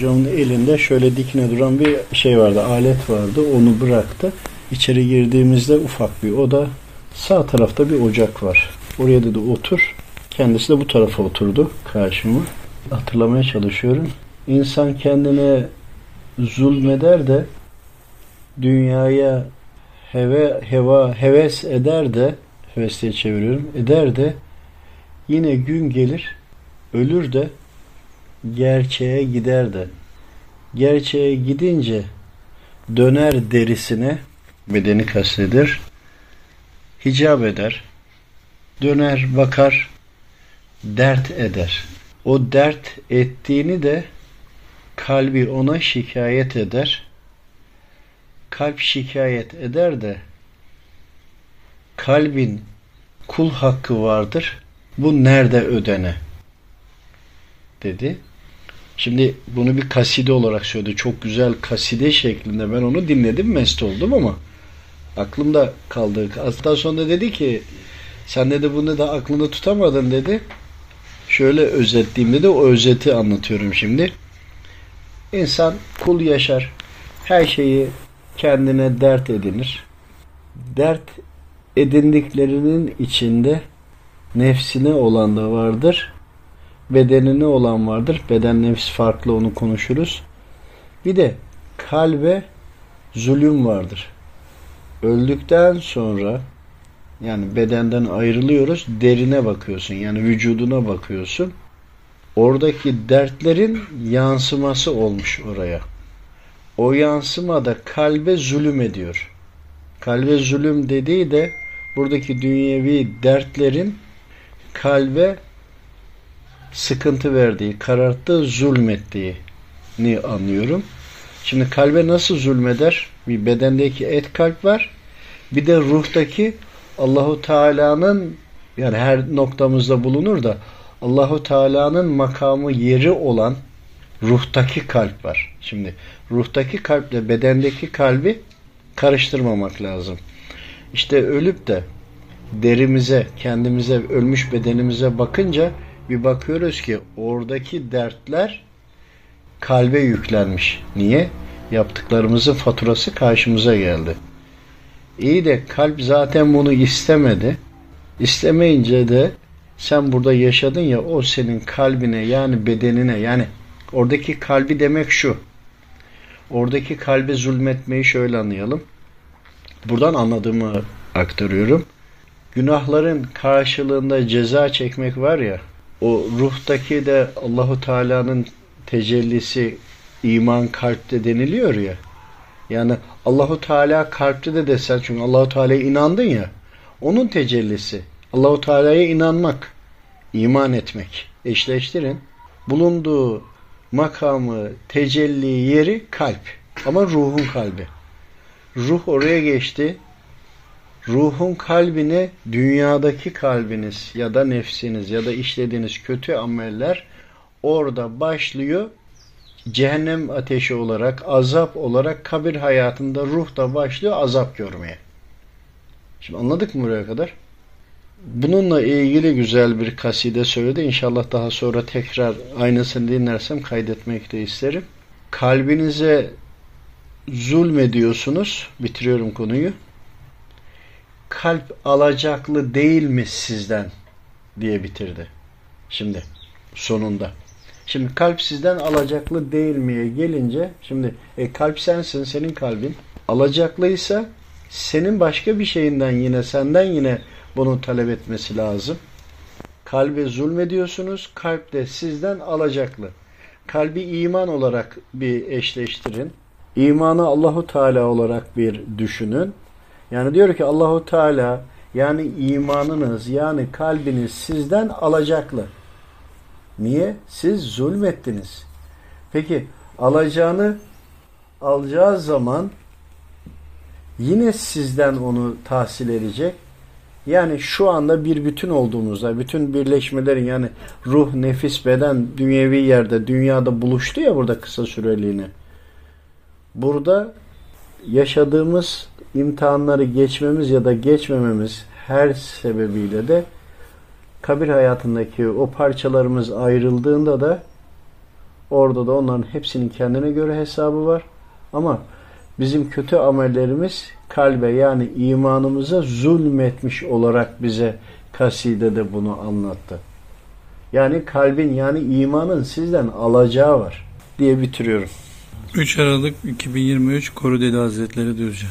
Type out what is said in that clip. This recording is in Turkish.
Hocamın elinde şöyle dikine duran bir şey vardı, alet vardı. Onu bıraktı. İçeri girdiğimizde ufak bir oda. Sağ tarafta bir ocak var. Oraya dedi otur. Kendisi de bu tarafa oturdu karşıma. Hatırlamaya çalışıyorum. İnsan kendine zulmeder de dünyaya heve, heva, heves eder de heves diye çeviriyorum. Eder de yine gün gelir ölür de gerçeğe gider de. Gerçeğe gidince döner derisine bedeni kastedir hicap eder döner bakar dert eder. O dert ettiğini de kalbi ona şikayet eder. Kalp şikayet eder de kalbin kul hakkı vardır. Bu nerede ödene? dedi. Şimdi bunu bir kaside olarak söyledi. Çok güzel kaside şeklinde ben onu dinledim mest oldum ama aklımda kaldı. Hatta sonra dedi ki sen dedi bunu da aklında tutamadın dedi. Şöyle özetleyeyim dedi. O özeti anlatıyorum şimdi. İnsan kul yaşar. Her şeyi kendine dert edinir. Dert edindiklerinin içinde nefsine olan da vardır bedenine olan vardır. Beden nefis farklı onu konuşuruz. Bir de kalbe zulüm vardır. Öldükten sonra yani bedenden ayrılıyoruz. Derine bakıyorsun. Yani vücuduna bakıyorsun. Oradaki dertlerin yansıması olmuş oraya. O yansıma da kalbe zulüm ediyor. Kalbe zulüm dediği de buradaki dünyevi dertlerin kalbe sıkıntı verdiği, kararttığı, zulmettiğini anlıyorum. Şimdi kalbe nasıl zulmeder? Bir bedendeki et kalp var. Bir de ruhtaki Allahu Teala'nın yani her noktamızda bulunur da Allahu Teala'nın makamı yeri olan ruhtaki kalp var. Şimdi ruhtaki kalple bedendeki kalbi karıştırmamak lazım. İşte ölüp de derimize, kendimize, ölmüş bedenimize bakınca bir bakıyoruz ki oradaki dertler kalbe yüklenmiş. Niye? Yaptıklarımızın faturası karşımıza geldi. İyi de kalp zaten bunu istemedi. İstemeyince de sen burada yaşadın ya o senin kalbine yani bedenine yani oradaki kalbi demek şu. Oradaki kalbe zulmetmeyi şöyle anlayalım. Buradan anladığımı aktarıyorum. Günahların karşılığında ceza çekmek var ya o ruhtaki de Allahu Teala'nın tecellisi iman kalpte deniliyor ya. Yani Allahu Teala kalpte de desen çünkü Allahu Teala'ya inandın ya. Onun tecellisi. Allahu Teala'ya inanmak, iman etmek. Eşleştirin. Bulunduğu makamı, tecelli yeri kalp. Ama ruhun kalbi. Ruh oraya geçti ruhun kalbine dünyadaki kalbiniz ya da nefsiniz ya da işlediğiniz kötü ameller orada başlıyor. Cehennem ateşi olarak, azap olarak kabir hayatında ruh da başlıyor azap görmeye. Şimdi anladık mı buraya kadar? Bununla ilgili güzel bir kaside söyledi. İnşallah daha sonra tekrar aynısını dinlersem kaydetmek de isterim. Kalbinize zulmediyorsunuz. Bitiriyorum konuyu kalp alacaklı değil mi sizden diye bitirdi. Şimdi sonunda. Şimdi kalp sizden alacaklı değil miye gelince şimdi e, kalp sensin senin kalbin alacaklıysa senin başka bir şeyinden yine senden yine bunu talep etmesi lazım. Kalbe zulmediyorsunuz. Kalp de sizden alacaklı. Kalbi iman olarak bir eşleştirin. İmanı Allahu Teala olarak bir düşünün. Yani diyor ki Allahu Teala yani imanınız yani kalbiniz sizden alacaklı. Niye? Siz zulmettiniz. Peki alacağını alacağı zaman yine sizden onu tahsil edecek. Yani şu anda bir bütün olduğumuzda, bütün birleşmelerin yani ruh, nefis, beden dünyevi yerde, dünyada buluştu ya burada kısa süreliğine. Burada yaşadığımız imtihanları geçmemiz ya da geçmememiz her sebebiyle de kabir hayatındaki o parçalarımız ayrıldığında da Orada da onların hepsinin kendine göre hesabı var. Ama bizim kötü amellerimiz kalbe yani imanımıza zulmetmiş olarak bize kasidede bunu anlattı. Yani kalbin yani imanın sizden alacağı var diye bitiriyorum. 3 Aralık 2023 Koru Deli Hazretleri Düzce.